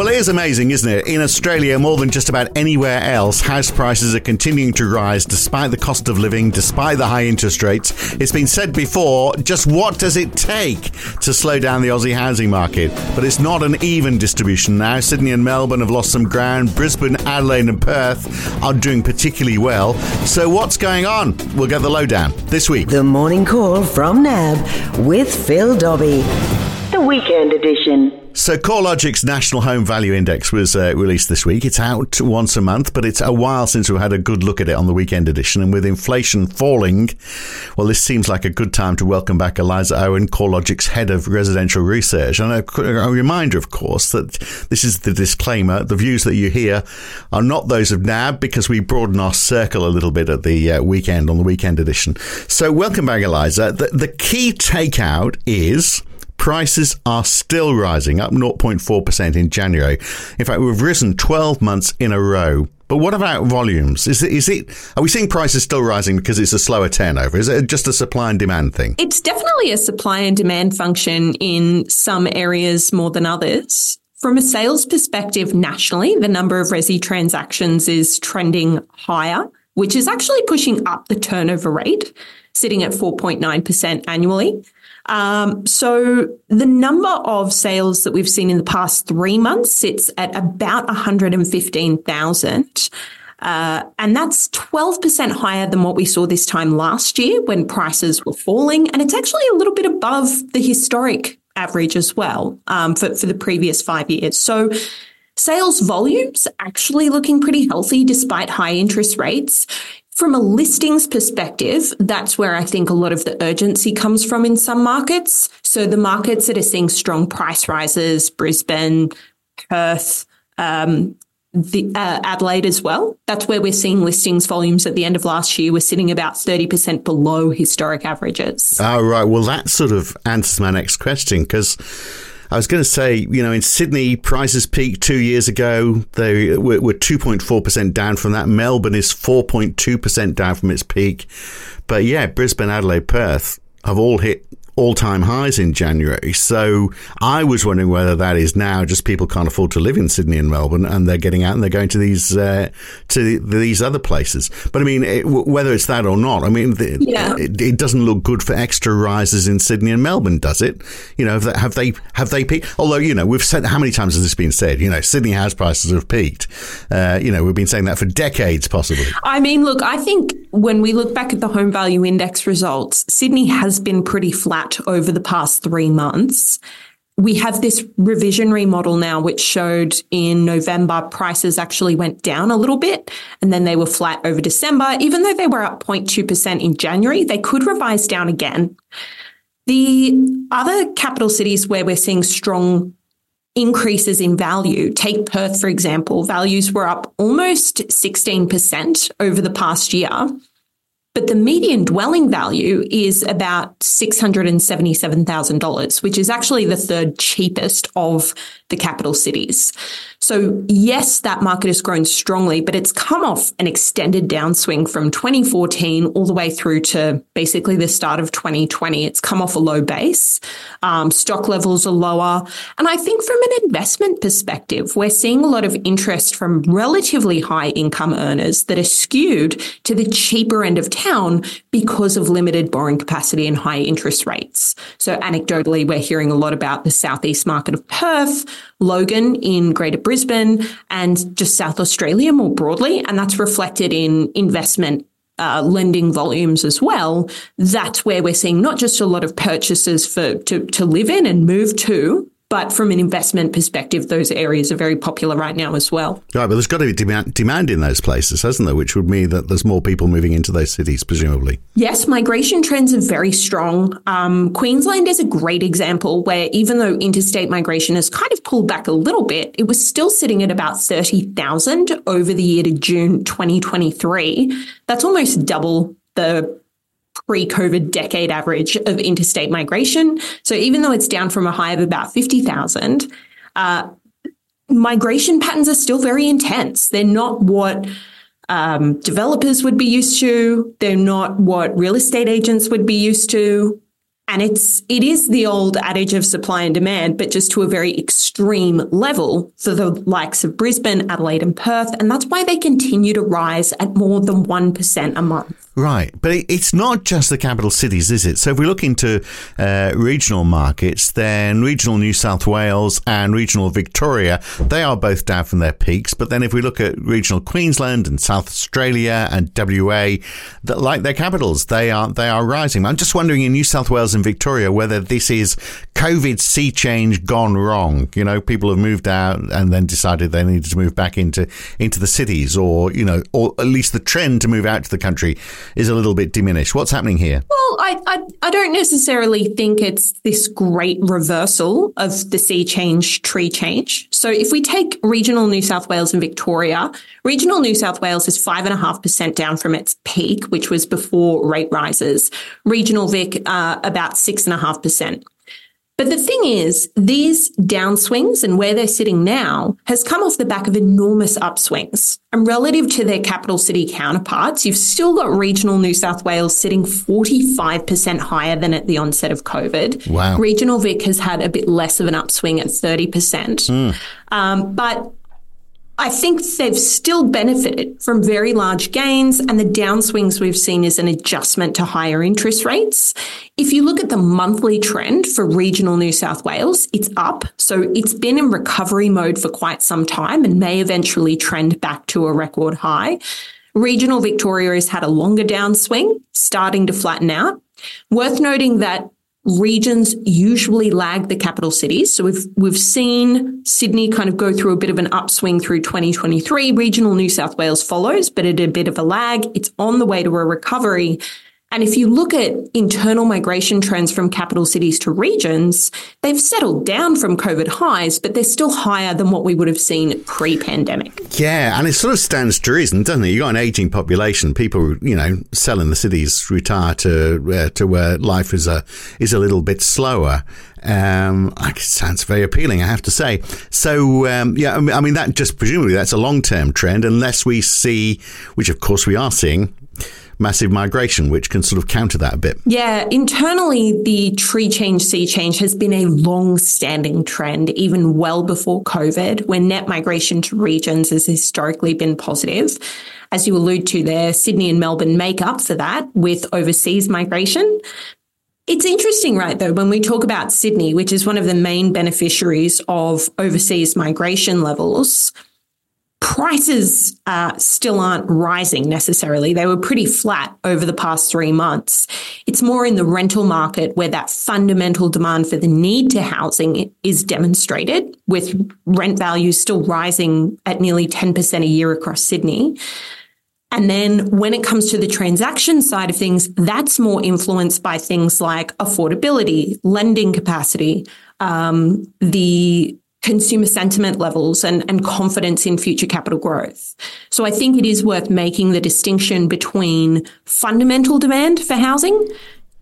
Well, it is amazing, isn't it? In Australia, more than just about anywhere else, house prices are continuing to rise despite the cost of living, despite the high interest rates. It's been said before, just what does it take to slow down the Aussie housing market? But it's not an even distribution now. Sydney and Melbourne have lost some ground. Brisbane, Adelaide, and Perth are doing particularly well. So, what's going on? We'll get the lowdown this week. The morning call from NAB with Phil Dobbie. The weekend edition. So, CoreLogic's National Home Value Index was uh, released this week. It's out once a month, but it's a while since we've had a good look at it on the weekend edition. And with inflation falling, well, this seems like a good time to welcome back Eliza Owen, CoreLogic's head of residential research. And a, a reminder, of course, that this is the disclaimer. The views that you hear are not those of NAB because we broaden our circle a little bit at the uh, weekend on the weekend edition. So, welcome back, Eliza. The, the key takeout is prices are still rising, up 0.4% in January. In fact, we've risen 12 months in a row. But what about volumes? Is it, is it, are we seeing prices still rising because it's a slower turnover? Is it just a supply and demand thing? It's definitely a supply and demand function in some areas more than others. From a sales perspective nationally, the number of resi transactions is trending higher, which is actually pushing up the turnover rate, sitting at 4.9% annually. Um, so the number of sales that we've seen in the past three months sits at about 115,000. Uh, and that's 12% higher than what we saw this time last year when prices were falling. And it's actually a little bit above the historic average as well um, for, for the previous five years. So sales volumes actually looking pretty healthy despite high interest rates. From a listings perspective, that's where I think a lot of the urgency comes from in some markets. So the markets that are seeing strong price rises, Brisbane, Perth, um, the, uh, Adelaide as well. That's where we're seeing listings volumes at the end of last year. We're sitting about 30% below historic averages. Oh, right. Well, that sort of answers my next question because I was going to say, you know, in Sydney, prices peaked two years ago. They were, were 2.4% down from that. Melbourne is 4.2% down from its peak. But yeah, Brisbane, Adelaide, Perth have all hit all time highs in January. So I was wondering whether that is now just people can't afford to live in Sydney and Melbourne and they're getting out and they're going to these uh, to these other places. But I mean, it, whether it's that or not, I mean, the, yeah. it, it, doesn't look good for extra rises in Sydney and Melbourne, does it? You know, have they have they, have they peaked? Although you know, we've said how many times has this been said? You know, Sydney house prices have peaked. Uh, you know, we've been saying that for decades, possibly. I mean, look, I think when we look back at the home value index results, Sydney has been pretty flat over the past three months. We have this revisionary model now, which showed in November prices actually went down a little bit and then they were flat over December. Even though they were up 0.2% in January, they could revise down again. The other capital cities where we're seeing strong increases in value. Take Perth, for example. Values were up almost 16% over the past year. But the median dwelling value is about $677,000, which is actually the third cheapest of the capital cities. So yes, that market has grown strongly, but it's come off an extended downswing from 2014 all the way through to basically the start of 2020. It's come off a low base. Um, stock levels are lower. And I think from an investment perspective, we're seeing a lot of interest from relatively high income earners that are skewed to the cheaper end of town because of limited borrowing capacity and high interest rates. So anecdotally, we're hearing a lot about the southeast market of Perth, Logan in Greater Brisbane, and just South Australia more broadly. And that's reflected in investment uh, lending volumes as well. That's where we're seeing not just a lot of purchases for to, to live in and move to, but from an investment perspective, those areas are very popular right now as well. Right, but there's got to be demand, demand in those places, hasn't there? Which would mean that there's more people moving into those cities, presumably. Yes, migration trends are very strong. Um, Queensland is a great example where even though interstate migration has kind of pulled back a little bit, it was still sitting at about 30,000 over the year to June 2023. That's almost double the pre COVID decade average of interstate migration. So even though it's down from a high of about 50,000, uh, migration patterns are still very intense. They're not what um, developers would be used to, they're not what real estate agents would be used to. And it's it is the old adage of supply and demand, but just to a very extreme level for the likes of Brisbane, Adelaide, and Perth. And that's why they continue to rise at more than one percent a month. Right, but it's not just the capital cities, is it? So if we look into uh, regional markets, then regional New South Wales and regional Victoria, they are both down from their peaks. But then if we look at regional Queensland and South Australia and WA, that, like their capitals, they are they are rising. I'm just wondering in New South Wales and Victoria whether this is COVID sea change gone wrong. You know, people have moved out and then decided they needed to move back into into the cities, or you know, or at least the trend to move out to the country is a little bit diminished. What's happening here? Well, I, I, I don't necessarily think it's this great reversal of the sea change, tree change. So if we take regional New South Wales and Victoria, regional New South Wales is 5.5% down from its peak, which was before rate rises. Regional Vic, uh, about 6.5%. But the thing is, these downswings and where they're sitting now has come off the back of enormous upswings. And relative to their capital city counterparts, you've still got regional New South Wales sitting 45% higher than at the onset of COVID. Wow. Regional Vic has had a bit less of an upswing at 30%. Mm. Um, but I think they've still benefited from very large gains and the downswings we've seen is an adjustment to higher interest rates. If you look at the monthly trend for regional New South Wales, it's up. So it's been in recovery mode for quite some time and may eventually trend back to a record high. Regional Victoria has had a longer downswing, starting to flatten out. Worth noting that regions usually lag the capital cities. So we've we've seen Sydney kind of go through a bit of an upswing through 2023. Regional New South Wales follows, but at a bit of a lag. It's on the way to a recovery. And if you look at internal migration trends from capital cities to regions, they've settled down from COVID highs, but they're still higher than what we would have seen pre pandemic. Yeah, and it sort of stands to reason, doesn't it? You've got an aging population. People, you know, selling the cities retire to uh, to where life is a is a little bit slower. Um, it sounds very appealing, I have to say. So, um, yeah, I mean, that just presumably that's a long term trend, unless we see, which of course we are seeing, massive migration, which can sort of counter that a bit. Yeah, internally, the tree change, sea change has been a long standing trend, even well before COVID, where net migration to regions has historically been positive. As you allude to there, Sydney and Melbourne make up for that with overseas migration. It's interesting, right, though, when we talk about Sydney, which is one of the main beneficiaries of overseas migration levels prices uh, still aren't rising necessarily. They were pretty flat over the past three months. It's more in the rental market where that fundamental demand for the need to housing is demonstrated, with rent values still rising at nearly 10% a year across Sydney. And then when it comes to the transaction side of things, that's more influenced by things like affordability, lending capacity, um, the consumer sentiment levels and, and confidence in future capital growth. So I think it is worth making the distinction between fundamental demand for housing,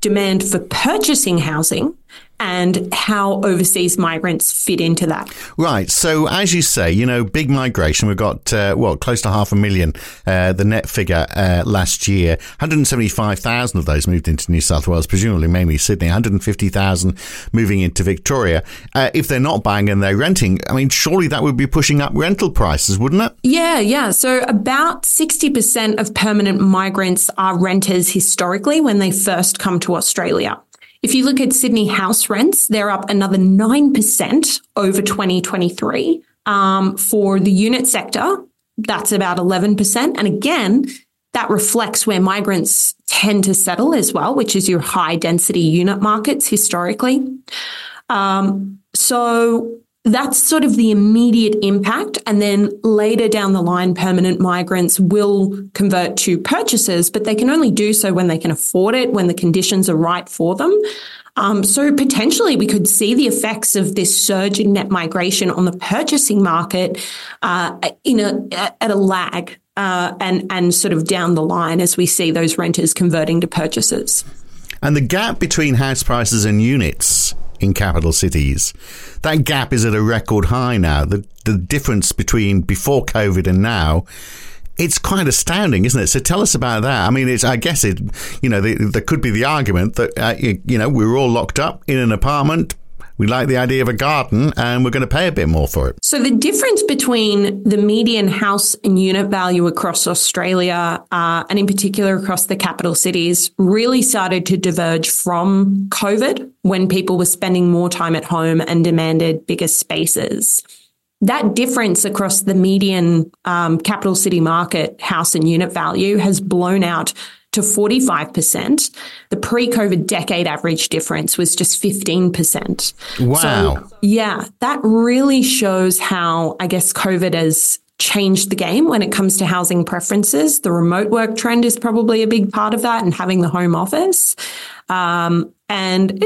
demand for purchasing housing, and how overseas migrants fit into that. Right. So, as you say, you know, big migration. We've got, uh, well, close to half a million, uh, the net figure uh, last year. 175,000 of those moved into New South Wales, presumably mainly Sydney. 150,000 moving into Victoria. Uh, if they're not buying and they're renting, I mean, surely that would be pushing up rental prices, wouldn't it? Yeah, yeah. So, about 60% of permanent migrants are renters historically when they first come to Australia. If you look at Sydney house rents, they're up another 9% over 2023. Um, for the unit sector, that's about 11%. And again, that reflects where migrants tend to settle as well, which is your high density unit markets historically. Um, so that's sort of the immediate impact. And then later down the line, permanent migrants will convert to purchases, but they can only do so when they can afford it, when the conditions are right for them. Um, so potentially we could see the effects of this surge in net migration on the purchasing market uh, in a, at a lag uh, and, and sort of down the line as we see those renters converting to purchases. And the gap between house prices and units in capital cities. That gap is at a record high now. The, the difference between before COVID and now it's quite astounding, isn't it? So tell us about that. I mean, it's I guess it, you know, the, there could be the argument that uh, you, you know we were all locked up in an apartment we like the idea of a garden and we're going to pay a bit more for it. So the difference between the median house and unit value across Australia, uh, and in particular across the capital cities, really started to diverge from COVID when people were spending more time at home and demanded bigger spaces that difference across the median um, capital city market house and unit value has blown out to 45%. The pre COVID decade average difference was just 15%. Wow. So, yeah, that really shows how, I guess, COVID has changed the game when it comes to housing preferences. The remote work trend is probably a big part of that and having the home office. Um, and,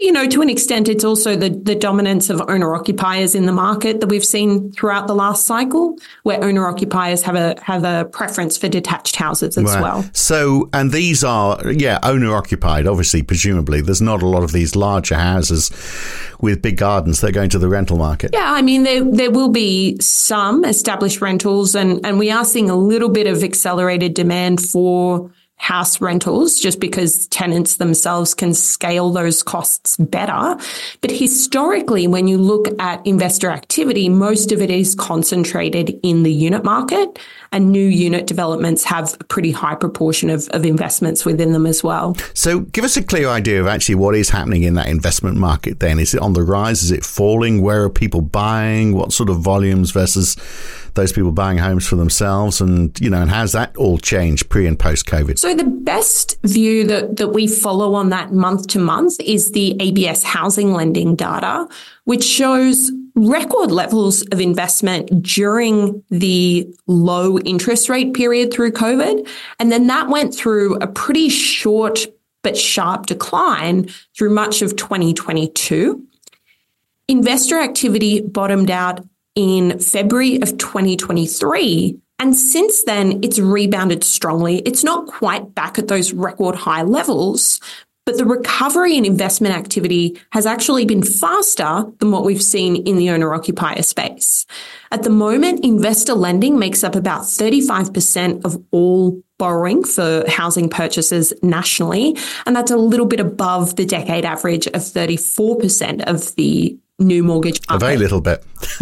you know, to an extent, it's also the, the dominance of owner occupiers in the market that we've seen throughout the last cycle, where owner occupiers have a have a preference for detached houses as right. well. So, and these are, yeah, owner occupied, obviously, presumably. There's not a lot of these larger houses with big gardens that are going to the rental market. Yeah, I mean, there, there will be some established rentals, and, and we are seeing a little bit of accelerated demand for house rentals just because tenants themselves can scale those costs better. But historically, when you look at investor activity, most of it is concentrated in the unit market and new unit developments have a pretty high proportion of, of investments within them as well. So give us a clear idea of actually what is happening in that investment market then. Is it on the rise? Is it falling? Where are people buying? What sort of volumes versus those people buying homes for themselves and you know and how's that all changed pre and post covid so the best view that that we follow on that month to month is the abs housing lending data which shows record levels of investment during the low interest rate period through covid. And then that went through a pretty short but sharp decline through much of 2022 Investor activity bottomed out in February of 2023. And since then, it's rebounded strongly. It's not quite back at those record high levels, but the recovery in investment activity has actually been faster than what we've seen in the owner occupier space. At the moment, investor lending makes up about 35% of all borrowing for housing purchases nationally. And that's a little bit above the decade average of 34% of the new mortgage. A very little bit.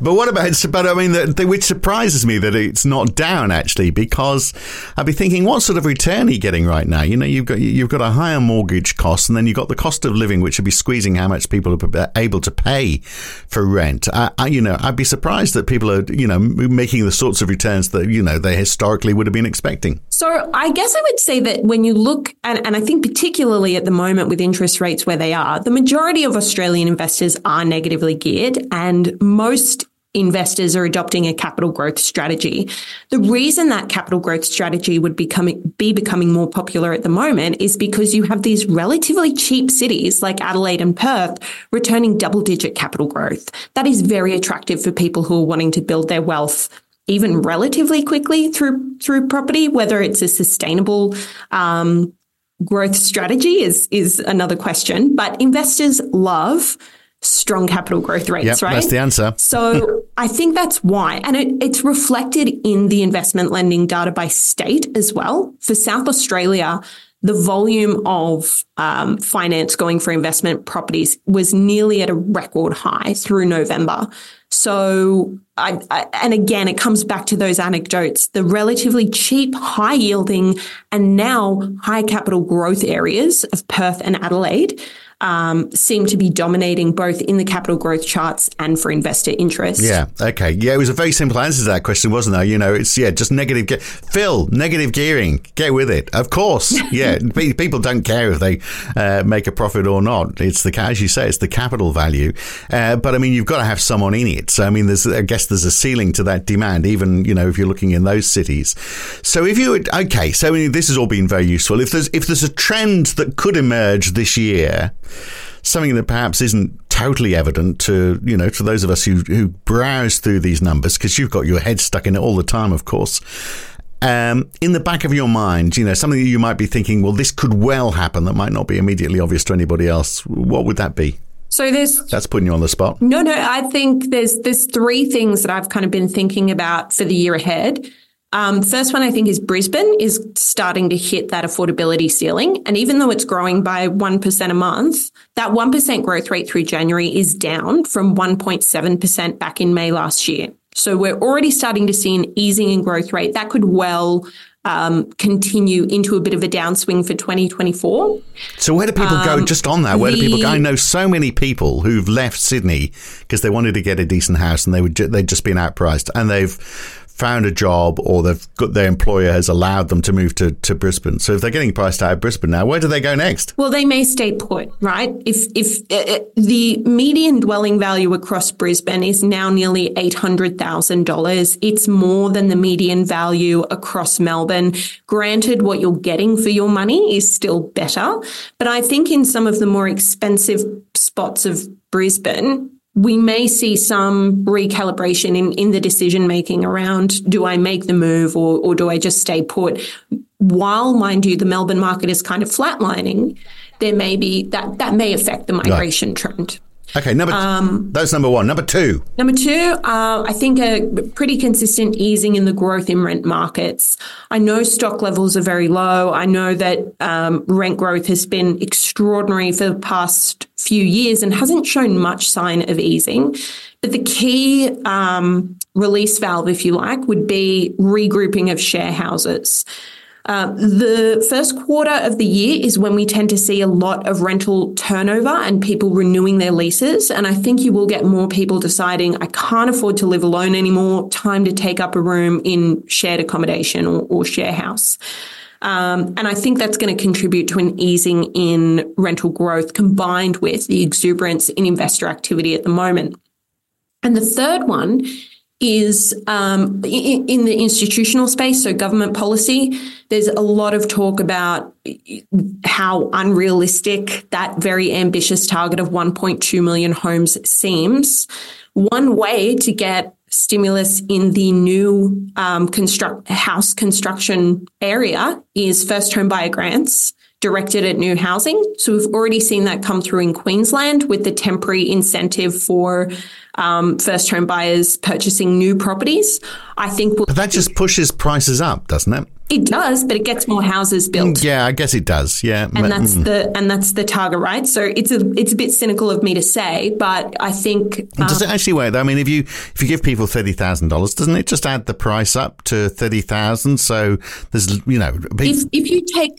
but what about, but I mean, the, the, which surprises me that it's not down actually, because I'd be thinking, what sort of return are you getting right now? You know, you've got, you've got a higher mortgage cost and then you've got the cost of living, which would be squeezing how much people are able to pay for rent. I, I, you know, I'd be surprised that people are, you know, making the sorts of returns that, you know, they historically would have been expecting. So I guess I would say that when you look, and, and I think particularly at the moment with interest rates where they are, the majority of Australian Australian investors are negatively geared and most investors are adopting a capital growth strategy. The reason that capital growth strategy would becoming, be becoming more popular at the moment is because you have these relatively cheap cities like Adelaide and Perth returning double digit capital growth. That is very attractive for people who are wanting to build their wealth even relatively quickly through through property, whether it's a sustainable um, growth strategy is is another question, but investors love strong capital growth rates, yep, right? That's the answer. so I think that's why. And it, it's reflected in the investment lending data by state as well. For South Australia, the volume of um, finance going for investment properties was nearly at a record high through November. So, I, I, and again, it comes back to those anecdotes the relatively cheap, high yielding, and now high capital growth areas of Perth and Adelaide um, seem to be dominating both in the capital growth charts and for investor interest. Yeah. Okay. Yeah, it was a very simple answer to that question, wasn't there? You know, it's yeah, just negative. Ge- Phil, negative gearing. Get with it. Of course. Yeah. people don't care if they uh, make a profit or not. It's the as you say, it's the capital value. Uh, but I mean, you've got to have someone in it. So I mean, there's I guess there's a ceiling to that demand, even you know if you're looking in those cities. So if you okay, so I mean, this has all been very useful. If there's if there's a trend that could emerge this year something that perhaps isn't totally evident to you know to those of us who who browse through these numbers because you've got your head stuck in it all the time, of course. Um, in the back of your mind, you know, something that you might be thinking, well, this could well happen that might not be immediately obvious to anybody else. What would that be? So there's that's putting you on the spot. No, no, I think there's there's three things that I've kind of been thinking about for the year ahead. Um, first one I think is Brisbane is starting to hit that affordability ceiling. And even though it's growing by 1% a month, that 1% growth rate through January is down from 1.7% back in May last year. So we're already starting to see an easing in growth rate. That could well um, continue into a bit of a downswing for 2024. So where do people um, go just on that? Where the, do people go? I know so many people who've left Sydney because they wanted to get a decent house and they would ju- they'd just been outpriced and they've found a job or they've got their employer has allowed them to move to, to Brisbane. So if they're getting priced out of Brisbane now, where do they go next? Well, they may stay put, right? If if uh, uh the median dwelling value across Brisbane is now nearly eight hundred thousand dollars, it's more than the median value across Melbourne. Granted, what you're getting for your money is still better, but I think in some of the more expensive spots of Brisbane, we may see some recalibration in, in the decision making around do I make the move or, or do I just stay put? While, mind you, the Melbourne market is kind of flatlining, there may be that that may affect the migration right. trend. Okay, number um, that's number one. Number two. Number two, uh, I think a pretty consistent easing in the growth in rent markets. I know stock levels are very low. I know that um, rent growth has been extraordinary for the past few years and hasn't shown much sign of easing. But the key um, release valve, if you like, would be regrouping of share houses. Uh, the first quarter of the year is when we tend to see a lot of rental turnover and people renewing their leases. And I think you will get more people deciding, I can't afford to live alone anymore, time to take up a room in shared accommodation or, or share house. Um, and I think that's going to contribute to an easing in rental growth combined with the exuberance in investor activity at the moment. And the third one is um, in, the institutional space, so government policy. There's a lot of talk about how unrealistic that very ambitious target of 1.2 million homes seems. One way to get stimulus in the new um, construct house construction area is first home buyer grants directed at new housing. So we've already seen that come through in Queensland with the temporary incentive for um, first home buyers purchasing new properties. I think we'll- but that just pushes prices up, doesn't it? It does, but it gets more houses built. Yeah, I guess it does. Yeah, and that's mm. the and that's the target, right? So it's a it's a bit cynical of me to say, but I think um, does it actually work? I mean, if you if you give people thirty thousand dollars, doesn't it just add the price up to thirty thousand? So there's you know, if if you take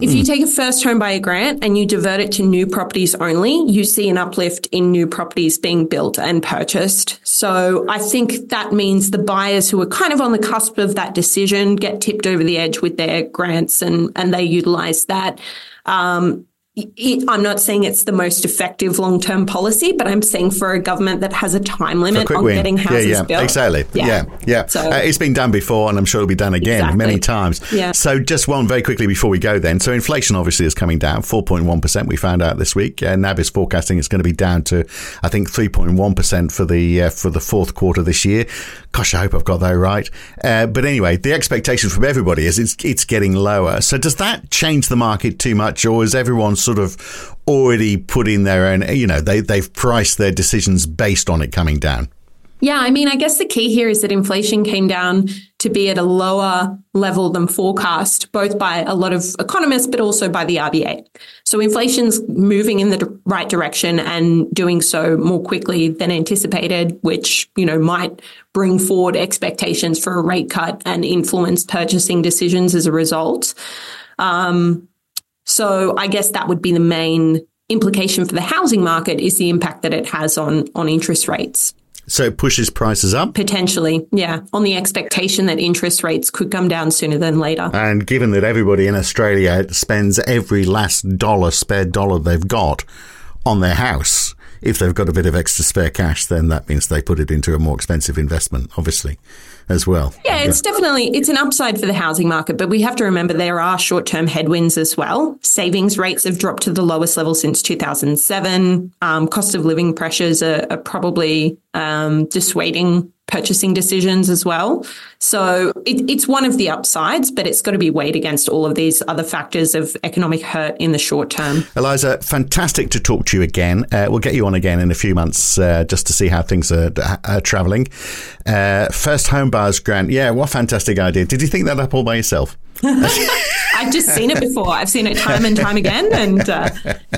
if you hmm. take a first home buyer grant and you divert it to new properties only, you see an uplift in new properties being built and purchased. So I think that means the buyers who are kind of on the cusp of that decision get tipped over the edge with their grants and, and they utilize that. Um, it, I'm not saying it's the most effective long term policy, but I'm saying for a government that has a time limit a on win. getting houses yeah, yeah, built. Exactly. Yeah, yeah. yeah. So, uh, it's been done before, and I'm sure it'll be done again exactly. many times. Yeah. So just one very quickly before we go then. So inflation obviously is coming down, 4.1%. We found out this week. Uh, NAB is forecasting it's going to be down to, I think, 3.1% for the uh, for the fourth quarter this year. Gosh, I hope I've got that right. Uh, but anyway, the expectation from everybody is it's it's getting lower. So does that change the market too much, or is everyone sort of already put in their own, you know, they, they've priced their decisions based on it coming down. Yeah, I mean, I guess the key here is that inflation came down to be at a lower level than forecast, both by a lot of economists, but also by the RBA. So inflation's moving in the right direction and doing so more quickly than anticipated, which, you know, might bring forward expectations for a rate cut and influence purchasing decisions as a result. Um, so I guess that would be the main implication for the housing market is the impact that it has on on interest rates. So it pushes prices up? Potentially, yeah, on the expectation that interest rates could come down sooner than later. And given that everybody in Australia spends every last dollar, spare dollar they've got on their house, if they've got a bit of extra spare cash, then that means they put it into a more expensive investment, obviously. As well. Yeah, it's yeah. definitely it's an upside for the housing market, but we have to remember there are short-term headwinds as well. Savings rates have dropped to the lowest level since 2007. Um, cost of living pressures are, are probably um, dissuading purchasing decisions as well. So it, it's one of the upsides, but it's got to be weighed against all of these other factors of economic hurt in the short term. Eliza, fantastic to talk to you again. Uh, we'll get you on again in a few months uh, just to see how things are, are travelling. Uh, first home buyers grant. Yeah, what a fantastic idea. Did you think that up all by yourself? I've just seen it before. I've seen it time and time again, and uh,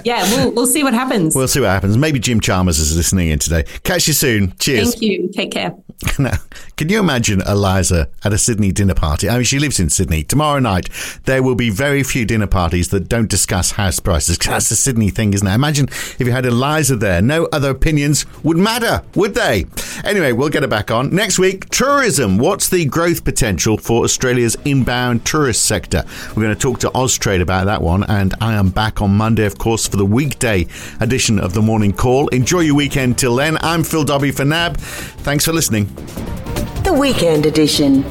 yeah, we'll we'll see what happens. We'll see what happens. Maybe Jim Chalmers is listening in today. Catch you soon. Cheers. Thank you. Take care. Now, can you imagine Eliza at a Sydney dinner party? I mean, she lives in Sydney. Tomorrow night, there will be very few dinner parties that don't discuss house prices. That's the Sydney thing, isn't it? Imagine if you had Eliza there. No other opinions would matter, would they? Anyway, we'll get her back on. Next week, tourism. What's the growth potential for Australia's inbound tourist sector? We're going to talk to Austrade about that one. And I am back on Monday, of course, for the weekday edition of the Morning Call. Enjoy your weekend till then. I'm Phil Dobbie for NAB. Thanks for listening. The Weekend Edition.